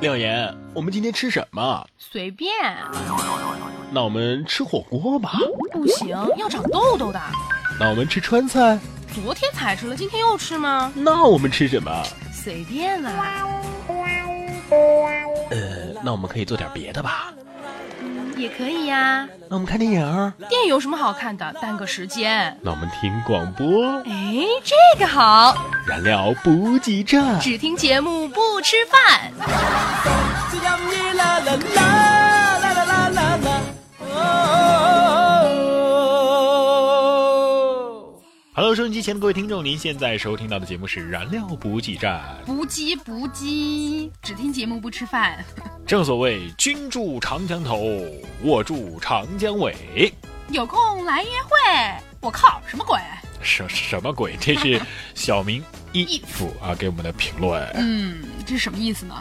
廖岩，我们今天吃什么？随便。那我们吃火锅吧。不行，要长痘痘的。那我们吃川菜。昨天才吃了，今天又吃吗？那我们吃什么？随便啊。呃，那我们可以做点别的吧。也可以呀。那我们看电影。电影有什么好看的？耽搁时间。那我们听广播。哎，这个好。燃料补给站。只听节目不吃饭。Hello，收音机前的各位听众，您现在收听到的节目是《燃料补给站》。补给补给，只听节目不吃饭。正所谓君住长江头，我住长江尾。有空来约会。我靠，什么鬼？什什么鬼？这是 小明一夫啊给我们的评论。嗯，这是什么意思呢？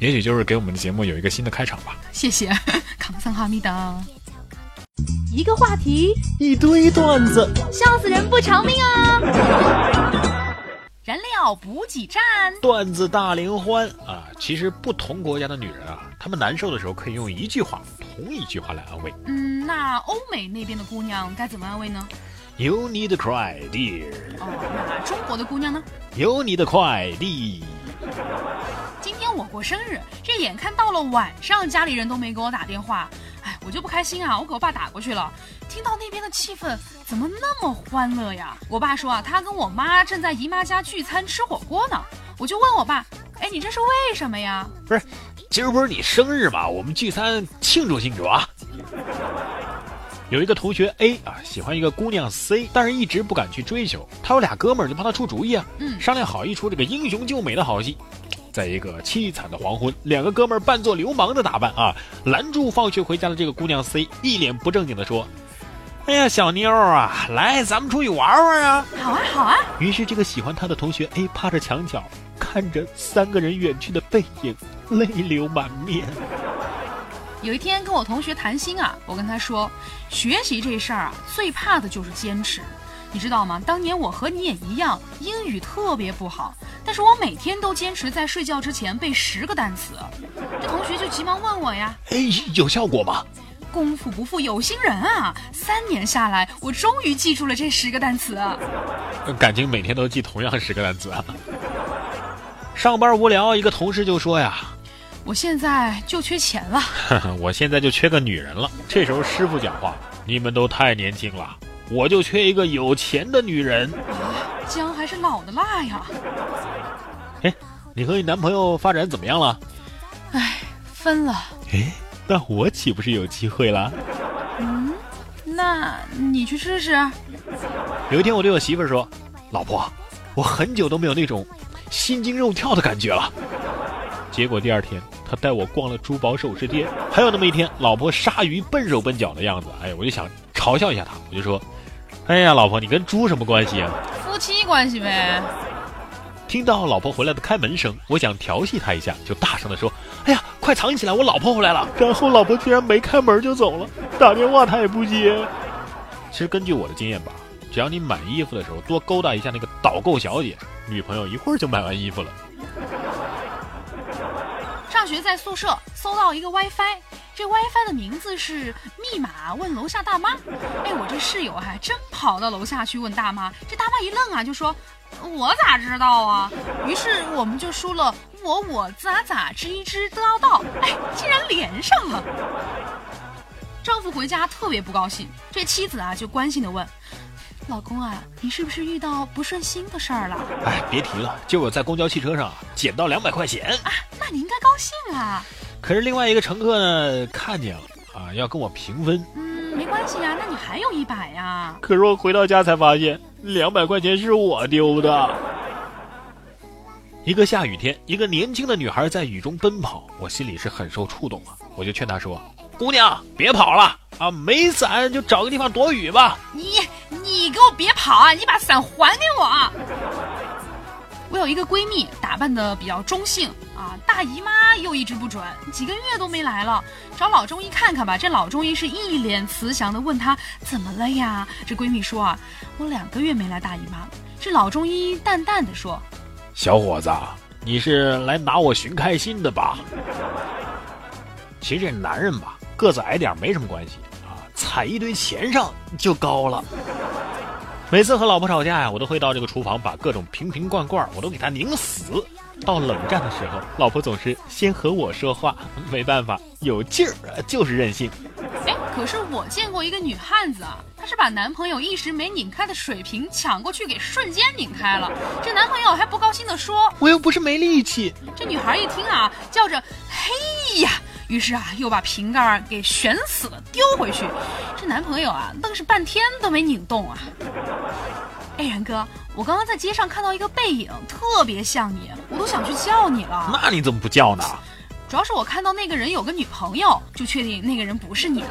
也许就是给我们的节目有一个新的开场吧。谢谢，康桑哈密达。一个话题，一堆段子，笑死人不偿命啊！燃料补给站，段子大联欢啊！其实不同国家的女人啊，她们难受的时候可以用一句话，同一句话来安慰。嗯，那欧美那边的姑娘该怎么安慰呢？You need cry, dear。哦，那中国的姑娘呢？You need cry, dear。今天我过生日，这眼看到了晚上，家里人都没给我打电话。我就不开心啊！我给我爸打过去了，听到那边的气氛怎么那么欢乐呀？我爸说啊，他跟我妈正在姨妈家聚餐吃火锅呢。我就问我爸，哎，你这是为什么呀？不是，今儿不是你生日吗？我们聚餐庆祝庆祝啊！有一个同学 A 啊，喜欢一个姑娘 C，但是一直不敢去追求。他有俩哥们儿就帮他出主意啊，嗯，商量好一出这个英雄救美的好戏。在一个凄惨的黄昏，两个哥们儿扮作流氓的打扮啊，拦住放学回家的这个姑娘 C，一脸不正经的说：“哎呀，小妞啊，来，咱们出去玩玩啊！”“好啊，好啊。”于是这个喜欢他的同学 A 趴着墙角，看着三个人远去的背影，泪流满面。有一天跟我同学谈心啊，我跟他说：“学习这事儿啊，最怕的就是坚持。”你知道吗？当年我和你也一样，英语特别不好，但是我每天都坚持在睡觉之前背十个单词。这同学就急忙问我呀：“哎，有效果吗？”功夫不负有心人啊！三年下来，我终于记住了这十个单词。感情每天都记同样十个单词啊！上班无聊，一个同事就说呀：“我现在就缺钱了。”我现在就缺个女人了。这时候师傅讲话：“你们都太年轻了。”我就缺一个有钱的女人啊！姜还是老的辣呀！哎，你和你男朋友发展怎么样了？哎，分了。哎，那我岂不是有机会了？嗯，那你去试试。有一天，我对我媳妇儿说：“老婆，我很久都没有那种心惊肉跳的感觉了。”结果第二天，他带我逛了珠宝首饰店。还有那么一天，老婆鲨鱼笨手笨脚的样子，哎，我就想嘲笑一下他，我就说。哎呀，老婆，你跟猪什么关系啊？夫妻关系呗。听到老婆回来的开门声，我想调戏她一下，就大声的说：“哎呀，快藏起来，我老婆回来了。”然后老婆居然没开门就走了，打电话她也不接。其实根据我的经验吧，只要你买衣服的时候多勾搭一下那个导购小姐，女朋友一会儿就买完衣服了。上学在宿舍搜到一个 WiFi。这 WiFi 的名字是密码，问楼下大妈。哎，我这室友还真跑到楼下去问大妈。这大妈一愣啊，就说：“我咋知道啊？”于是我们就输了“我我咋咋知一知得到道”，哎，竟然连上了。丈夫回家特别不高兴，这妻子啊就关心的问：“老公啊，你是不是遇到不顺心的事儿了？”哎，别提了，就我在公交汽车上捡到两百块钱啊，那你应该高兴啊。可是另外一个乘客呢，看见了啊，要跟我平分。嗯，没关系呀，那你还有一百呀。可是我回到家才发现，两百块钱是我丢的。一个下雨天，一个年轻的女孩在雨中奔跑，我心里是很受触动啊。我就劝她说：“姑娘，别跑了啊，没伞就找个地方躲雨吧。”你你给我别跑啊！你把伞还给我。我有一个闺蜜，打扮的比较中性啊，大姨妈又一直不准，几个月都没来了，找老中医看看吧。这老中医是一脸慈祥的问她怎么了呀？这闺蜜说啊，我两个月没来大姨妈了。这老中医淡淡的说，小伙子，你是来拿我寻开心的吧？其实这男人吧，个子矮点没什么关系啊，踩一堆钱上就高了。每次和老婆吵架呀，我都会到这个厨房把各种瓶瓶罐罐我都给她拧死。到冷战的时候，老婆总是先和我说话，没办法，有劲儿就是任性。哎，可是我见过一个女汉子啊，她是把男朋友一时没拧开的水瓶抢过去，给瞬间拧开了。这男朋友还不高兴地说：“我又不是没力气。”这女孩一听啊，叫着：“嘿呀！”于是啊，又把瓶盖给旋死了，丢回去。这男朋友啊，愣是半天都没拧动啊。哎，然哥，我刚刚在街上看到一个背影，特别像你，我都想去叫你了。那你怎么不叫呢？主要是我看到那个人有个女朋友，就确定那个人不是你了。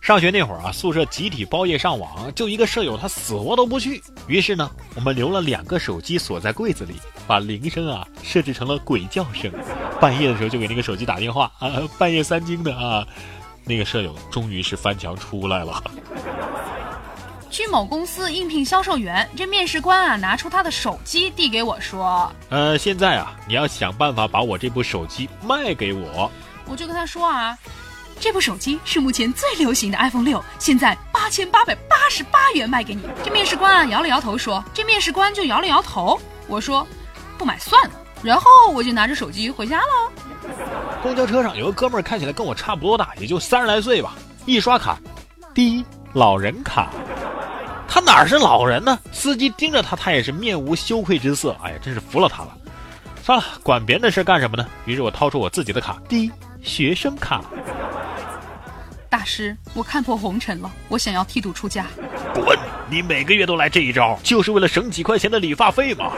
上学那会儿啊，宿舍集体包夜上网，就一个舍友他死活都不去。于是呢，我们留了两个手机锁在柜子里，把铃声啊设置成了鬼叫声。半夜的时候就给那个手机打电话啊，半夜三更的啊，那个舍友终于是翻墙出来了。去某公司应聘销售员，这面试官啊拿出他的手机递给我说：“呃，现在啊你要想办法把我这部手机卖给我。”我就跟他说啊。这部手机是目前最流行的 iPhone 六，现在八千八百八十八元卖给你。这面试官啊摇了摇头说：“这面试官就摇了摇头。”我说：“不买算了。”然后我就拿着手机回家了。公交车上有个哥们儿看起来跟我差不多大，也就三十来岁吧。一刷卡，滴，老人卡。他哪是老人呢？司机盯着他，他也是面无羞愧之色。哎呀，真是服了他了。算了，管别人的事干什么呢？于是我掏出我自己的卡，滴，学生卡。大师，我看破红尘了，我想要剃度出家。滚！你每个月都来这一招，就是为了省几块钱的理发费吗？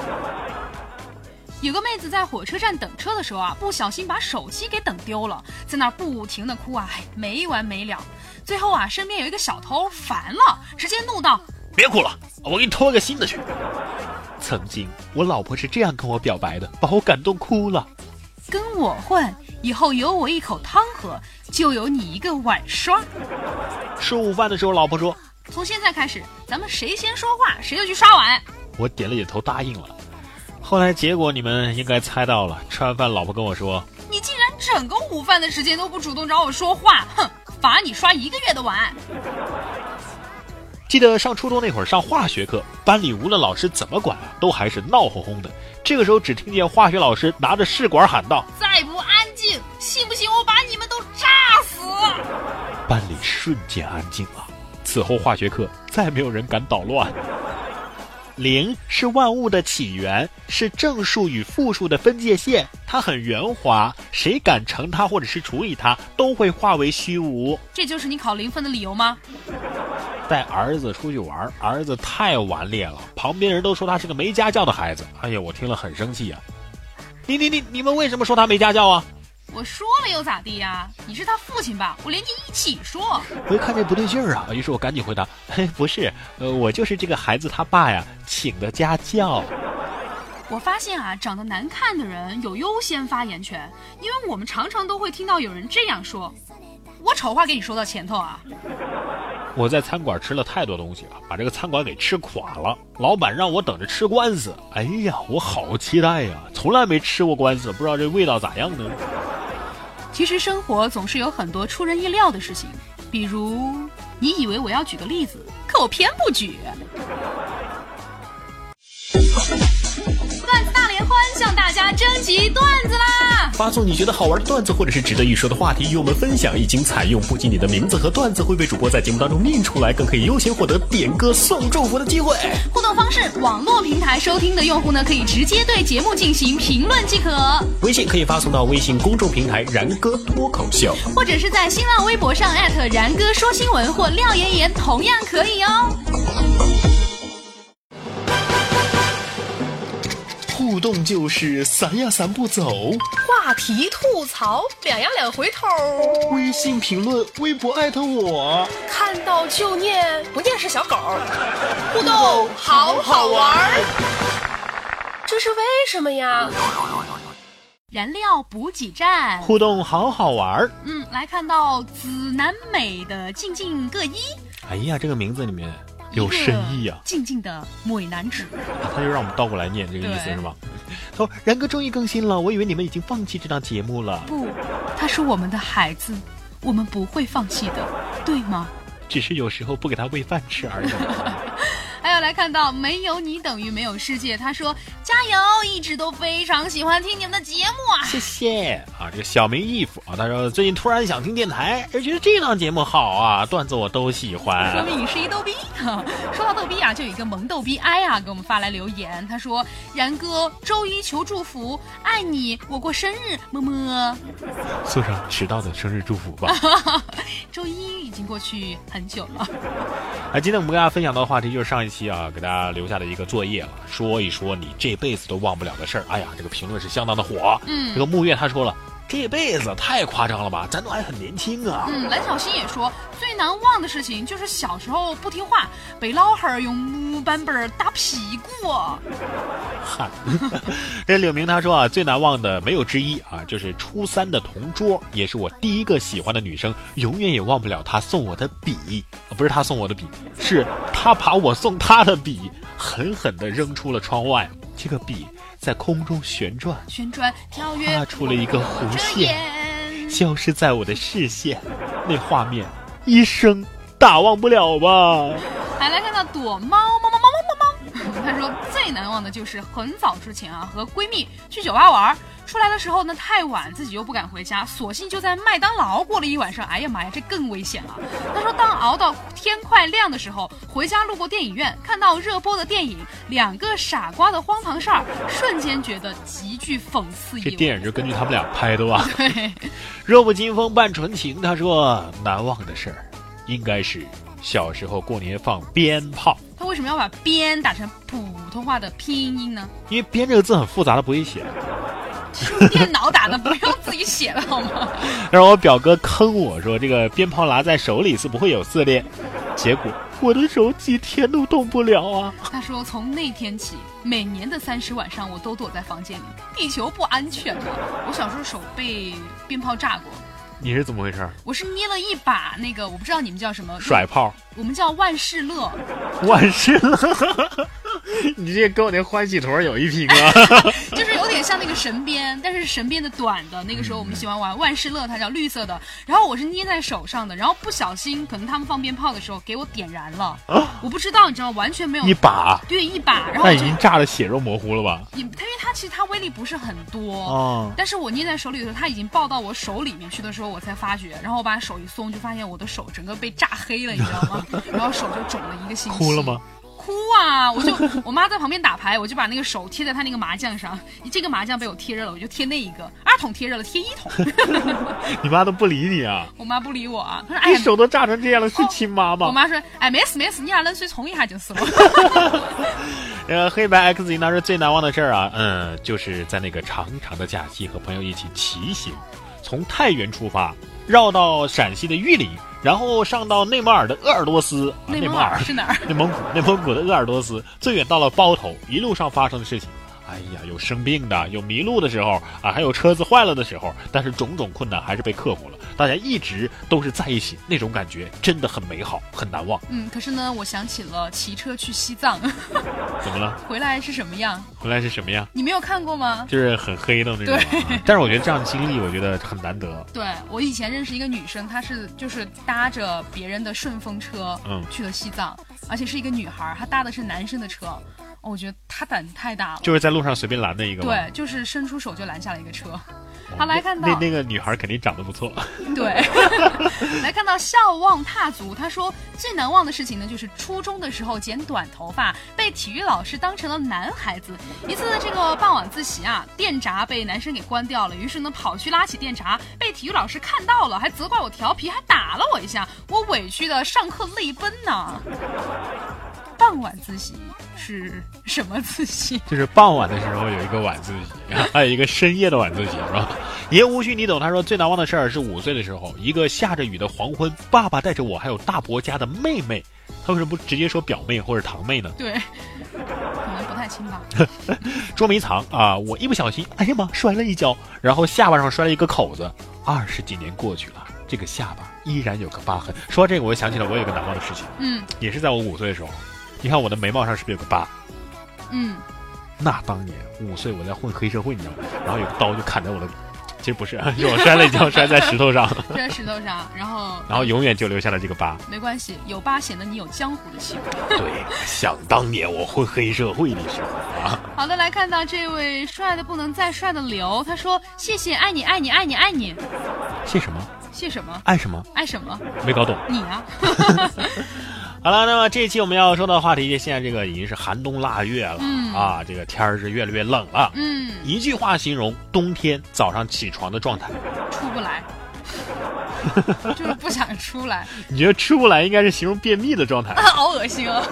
有个妹子在火车站等车的时候啊，不小心把手机给等丢了，在那儿不停的哭啊，没完没了。最后啊，身边有一个小偷烦了，直接怒道：“别哭了，我给你偷个新的去。”曾经我老婆是这样跟我表白的，把我感动哭了。跟我混，以后有我一口汤喝。就有你一个碗刷。吃午饭的时候，老婆说：“从现在开始，咱们谁先说话，谁就去刷碗。”我点了点头，答应了。后来结果你们应该猜到了。吃完饭，老婆跟我说：“你竟然整个午饭的时间都不主动找我说话，哼，罚你刷一个月的碗。”记得上初中那会儿上化学课，班里无论老师怎么管啊，都还是闹哄哄的。这个时候，只听见化学老师拿着试管喊道：“再不安静，信不信我把你们都炸死？”班里瞬间安静了。此后化学课再没有人敢捣乱。零是万物的起源，是正数与负数的分界线，它很圆滑，谁敢乘它或者是除以它，都会化为虚无。这就是你考零分的理由吗？带儿子出去玩，儿子太顽劣了，旁边人都说他是个没家教的孩子。哎呀，我听了很生气啊！你你你你们为什么说他没家教啊？我说了又咋地呀？你是他父亲吧？我连你一起说。我一看这不对劲儿啊，于是我赶紧回答：嘿，不是，呃，我就是这个孩子他爸呀，请的家教。我发现啊，长得难看的人有优先发言权，因为我们常常都会听到有人这样说：“我丑话给你说到前头啊。”我在餐馆吃了太多东西了，把这个餐馆给吃垮了。老板让我等着吃官司，哎呀，我好期待呀！从来没吃过官司，不知道这味道咋样呢？其实生活总是有很多出人意料的事情，比如你以为我要举个例子，可我偏不举。向大家征集段子啦！发送你觉得好玩的段子或者是值得一说的话题与我们分享，一经采用，不仅你的名字和段子会被主播在节目当中念出来，更可以优先获得点歌送祝福的机会。互动方式：网络平台收听的用户呢，可以直接对节目进行评论即可；微信可以发送到微信公众平台“然哥脱口秀”，或者是在新浪微博上艾特“然哥说新闻”或“廖妍妍”，同样可以哦。动就是散呀散不走，话题吐槽两呀两回头，微信评论微博艾特我，看到就念不念是小狗，互动好好玩，这是为什么呀？燃料补给站，互动好好玩儿。嗯，来看到紫南美的静静各一，哎呀，这个名字里面。有深意啊！静静的美男子，他就让我们倒过来念这个意思是吗？他说然哥终于更新了，我以为你们已经放弃这档节目了。不，他是我们的孩子，我们不会放弃的，对吗？只是有时候不给他喂饭吃而已。来看到没有你等于没有世界，他说加油，一直都非常喜欢听你们的节目啊，谢谢啊！这个小明义父啊，他说最近突然想听电台，而觉得这档节目好啊，段子我都喜欢。说明你是一逗逼。说到逗逼啊，就有一个萌逗逼 i 啊给我们发来留言，他说然哥周一求祝福，爱你，我过生日，么么。送上迟到的生日祝福吧。周一已经过去很久了。啊，今天我们跟大家分享到的话题就是上一期啊给大家留下的一个作业了，说一说你这辈子都忘不了的事儿。哎呀，这个评论是相当的火。嗯这个木月他说了，这辈子太夸张了吧，咱都还很年轻啊。嗯，蓝小新也说，最难忘的事情就是小时候不听话，被老汉儿用木板板儿打屁股。哈，这柳明他说啊，最难忘的没有之一啊，就是初三的同桌，也是我第一个喜欢的女生，永远也忘不了她送我的笔，啊不是她送我的笔，是她把我送她的笔狠狠地扔出了窗外，这个笔在空中旋转，旋转跳跃，画出了一个弧线，消失在我的视线，那画面一生大忘不了吧。还来看到躲猫猫猫猫猫猫猫，他说最难忘的就是很早之前啊，和闺蜜去酒吧玩儿，出来的时候呢太晚，自己又不敢回家，索性就在麦当劳过了一晚上。哎呀妈呀，这更危险了。他说当熬到天快亮的时候，回家路过电影院，看到热播的电影《两个傻瓜的荒唐事儿》，瞬间觉得极具讽刺意味。这电影就根据他们俩拍的吧。对，若不禁风半纯情，他说难忘的事儿，应该是小时候过年放鞭炮，他为什么要把“鞭”打成普通话的拼音呢？因为“鞭”这个字很复杂的，不会写。电脑打的，不用自己写了好吗？让我表哥坑我说这个鞭炮拿在手里是不会有撕裂，结果我的手几天都动不了啊。他说从那天起，每年的三十晚上我都躲在房间里，地球不安全了。我小时候手被鞭炮炸过，你是怎么回事？我是捏了一把那个，我不知道你们叫什么，甩炮，我们叫万事乐，万事乐。你这跟我那欢喜坨有一拼啊！就是有点像那个神鞭，但是神鞭的短的。那个时候我们喜欢玩万事乐，它叫绿色的。然后我是捏在手上的，然后不小心，可能他们放鞭炮的时候给我点燃了，我不知道，你知道，完全没有一把，对一把，然后我就那已经炸的血肉模糊了吧？也，它因为它其实它威力不是很多，哦但是我捏在手里的时候，它已经爆到我手里面去的时候，我才发觉，然后我把手一松，就发现我的手整个被炸黑了，你知道吗？然后手就肿了一个星期。哭了吗？？哭啊！我就 我妈在旁边打牌，我就把那个手贴在她那个麻将上，这个麻将被我贴热了，我就贴那一个，二筒贴热了，贴一筒。你妈都不理你啊？我妈不理我啊，她说：“哎，你手都炸成这样了，是亲妈吗？我妈说：“哎，没事没事，你俩冷水冲一下就是了。呃，黑白 X 银当时最难忘的事儿啊，嗯，就是在那个长长的假期和朋友一起骑行，从太原出发，绕到陕西的玉林，然后上到内蒙尔的鄂尔多斯，啊内蒙蒙尔 是哪儿？内蒙古，内蒙古的鄂尔多斯，最远到了包头，一路上发生的事情。哎呀，有生病的，有迷路的时候啊，还有车子坏了的时候，但是种种困难还是被克服了。大家一直都是在一起，那种感觉真的很美好，很难忘。嗯，可是呢，我想起了骑车去西藏，怎么了？回来是什么样？回来是什么样？你没有看过吗？就是很黑的那种、啊。但是我觉得这样的经历，我觉得很难得。对我以前认识一个女生，她是就是搭着别人的顺风车，嗯去了西藏，而且是一个女孩，她搭的是男生的车，哦我觉得他胆子太大了。就是在路上随便拦的一个。对，就是伸出手就拦下了一个车。好，来看到那那个女孩肯定长得不错。对，来看到笑忘踏足，他说最难忘的事情呢，就是初中的时候剪短头发，被体育老师当成了男孩子。一次这个傍晚自习啊，电闸被男生给关掉了，于是呢跑去拉起电闸，被体育老师看到了，还责怪我调皮，还打了我一下，我委屈的上课泪奔呐。傍晚自习是什么自习？就是傍晚的时候有一个晚自习，还有一个深夜的晚自习，是吧？爷无需你懂。他说最难忘的事儿是五岁的时候，一个下着雨的黄昏，爸爸带着我还有大伯家的妹妹，他为什么不直接说表妹或者堂妹呢？对，可 能不太清吧。捉迷藏啊！我一不小心，哎呀妈，摔了一跤，然后下巴上摔了一个口子。二十几年过去了，这个下巴依然有个疤痕。说到这个，我就想起了我有个难忘的事情，嗯也是在我五岁的时候。你看我的眉毛上是不是有个疤？嗯，那当年五岁我在混黑社会，你知道吗？然后有个刀就砍在我的，其实不是，是我摔了一跤，摔在石头上，摔在石头上，然后 然后永远就留下了这个疤。没关系，有疤显得你有江湖的气魄。对，想当年我混黑社会的时候啊。好的，来看到这位帅的不能再帅的刘，他说：“谢谢，爱你，爱你，爱你，爱你。谢什么？谢什么？爱什么？爱什么？没搞懂。你啊。好了，那么这一期我们要说到的话题，现在这个已经是寒冬腊月了、嗯啊，这个天儿是越来越冷了。嗯，一句话形容冬天早上起床的状态，出不来，就是不想出来，你觉得出不来应该是形容便秘的状态？好恶心啊！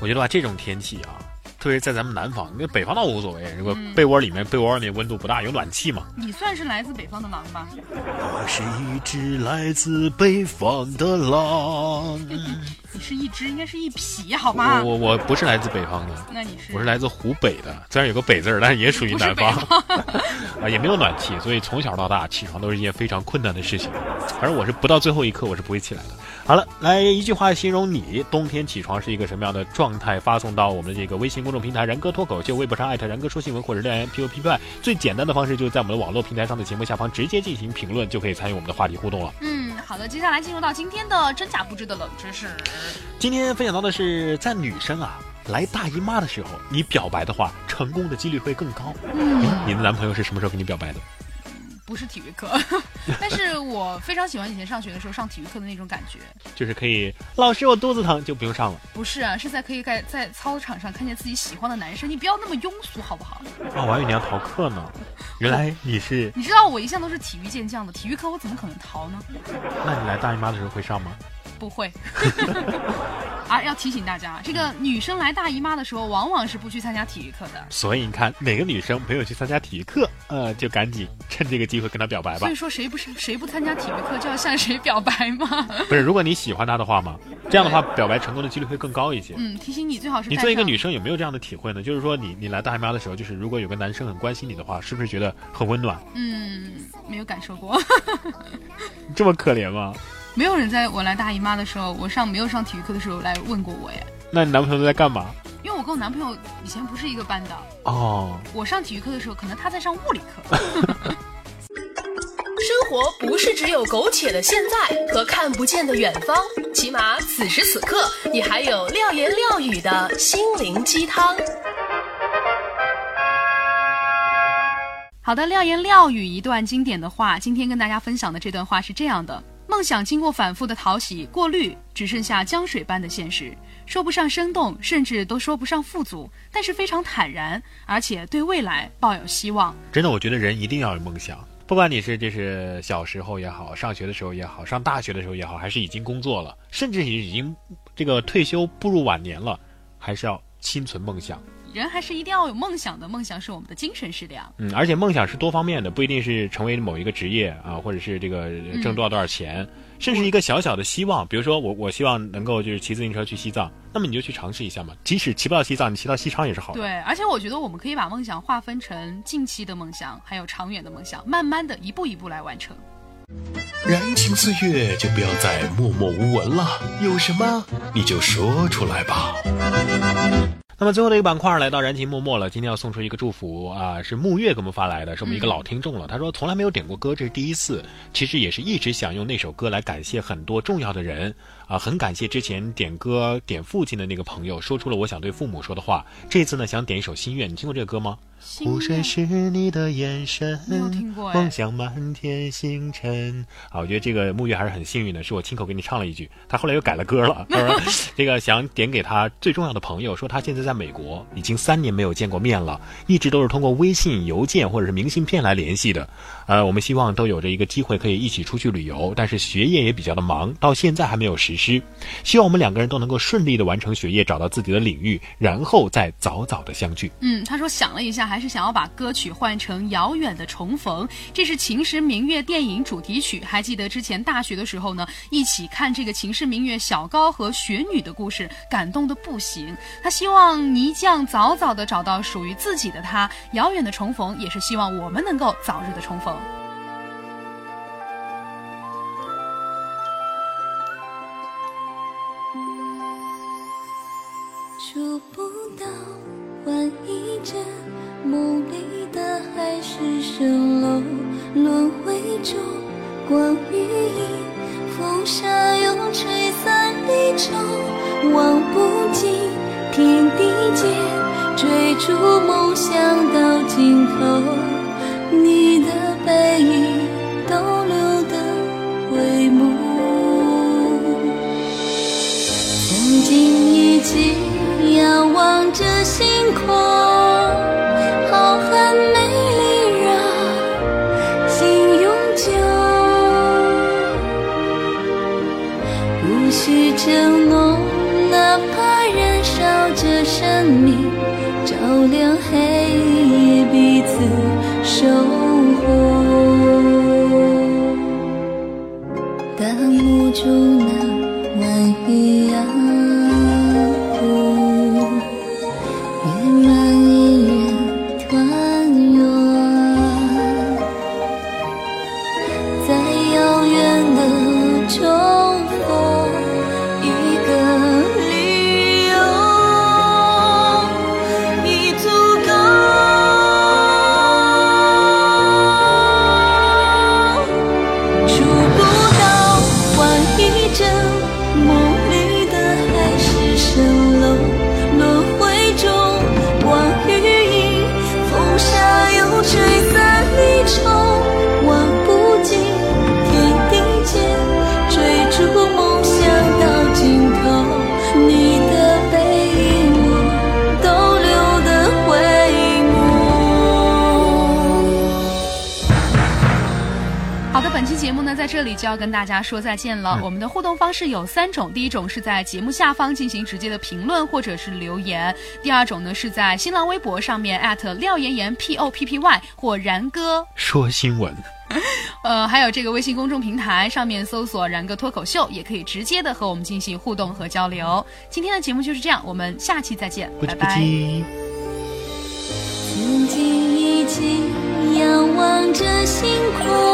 我觉得吧，这种天气啊，特别在咱们南方，那北方倒无所谓，如果被窝里面被窝外面温度不大，有暖气嘛。你算是来自北方的狼吧？我是一只来自北方的狼。你是一只，应该是一匹，好吗？我我不是来自北方的，那你是？我是来自湖北的，虽然有个北字儿，但是也属于南方 啊，也没有暖气，所以从小到大起床都是一件非常困难的事情。反正我是不到最后一刻我是不会起来的。好了，来一句话形容你冬天起床是一个什么样的状态？发送到我们的这个微信公众平台“然哥脱口秀”微博上艾特“然哥说新闻”或者留言 P U P P Y。最简单的方式就是在我们的网络平台上的节目下方直接进行评论，就可以参与我们的话题互动了。嗯，好的，接下来进入到今天的真假不知的冷知识。今天分享到的是，在女生啊来大姨妈的时候，你表白的话，成功的几率会更高。嗯你的男朋友是什么时候跟你表白的？不是体育课，但是我非常喜欢以前上学的时候上体育课的那种感觉。就是可以，老师我肚子疼就不用上了。不是啊，是在可以在在操场上看见自己喜欢的男生，你不要那么庸俗好不好？哦，我还以为你要逃课呢。原来你是，你知道我一向都是体育健将的，体育课我怎么可能逃呢？那你来大姨妈的时候会上吗？不会。啊，要提醒大家，这个女生来大姨妈的时候，往往是不去参加体育课的。所以你看，哪个女生没有去参加体育课，呃，就赶紧趁这个机会跟她表白吧所以。说，谁不是谁不参加体育课就要向谁表白吗？不是，如果你喜欢她的话嘛，这样的话表白成功的几率会更高一些。嗯，提醒你最好是你作为一个女生有没有这样的体会呢？就是说你，你来大姨妈的时候，就是如果有个男生很关心你的话，是不是觉得很温暖？嗯，没有感受过。这么可怜吗？没有人在我来大姨妈的时候，我上没有上体育课的时候来问过我耶。那你男朋友在干嘛？因为我跟我男朋友以前不是一个班的，哦，我上体育课的时候，可能他在上物理课。生活不是只有苟且的现在和看不见的远方，起码此时此刻，你还有廖言廖语的心灵鸡汤。好的，廖言廖语一段经典的话，今天跟大家分享的这段话是这样的：梦想经过反复的淘洗、过滤，只剩下江水般的现实，说不上生动，甚至都说不上富足，但是非常坦然，而且对未来抱有希望。真的，我觉得人一定要有梦想，不管你是这是小时候也好，上学的时候也好，上大学的时候也好，还是已经工作了，甚至已经这个退休步入晚年了，还是要心存梦想。人还是一定要有梦想的，梦想是我们的精神食粮。嗯，而且梦想是多方面的，不一定是成为某一个职业啊，或者是这个挣多少多少钱，甚至一个小小的希望。比如说我我希望能够就是骑自行车去西藏，那么你就去尝试一下嘛。即使骑不到西藏，你骑到西昌也是好的。对，而且我觉得我们可以把梦想划分成近期的梦想，还有长远的梦想，慢慢的一步一步来完成。燃情岁月就不要再默默无闻了，有什么你就说出来吧。那么最后的一个板块来到燃情默默了，今天要送出一个祝福啊，是木月给我们发来的，是我们一个老听众了。他说从来没有点过歌，这是第一次，其实也是一直想用那首歌来感谢很多重要的人啊，很感谢之前点歌点父亲的那个朋友，说出了我想对父母说的话。这次呢，想点一首心愿，你听过这个歌吗？湖水是你的眼神，梦想满天星辰。啊，我觉得这个木月还是很幸运的，是我亲口给你唱了一句，他后来又改了歌了。他说 这个想点给他最重要的朋友，说他现在在美国，已经三年没有见过面了，一直都是通过微信、邮件或者是明信片来联系的。呃，我们希望都有着一个机会可以一起出去旅游，但是学业也比较的忙，到现在还没有实施。希望我们两个人都能够顺利的完成学业，找到自己的领域，然后再早早的相聚。嗯，他说想了一下，还是想要把歌曲换成《遥远的重逢》，这是《秦时明月》电影主题曲。还记得之前大学的时候呢，一起看这个《秦时明月》小高和雪女的故事，感动的不行。他希望泥匠早早的找到属于自己的他，《遥远的重逢》也是希望我们能够早日的重逢。触不到，换一梦里的海市蜃楼轮回中光与影风沙又吹散离愁望不尽天地间追逐梦想到尽头。这里就要跟大家说再见了。我们的互动方式有三种，第一种是在节目下方进行直接的评论或者是留言，第二种呢是在新浪微博上面艾特廖岩岩 P O P P Y 或然哥，说新闻，呃，还有这个微信公众平台上面搜索“然哥脱口秀”，也可以直接的和我们进行互动和交流。今天的节目就是这样，我们下期再见，不叽不拜拜。叽。曾经一起仰望着星空，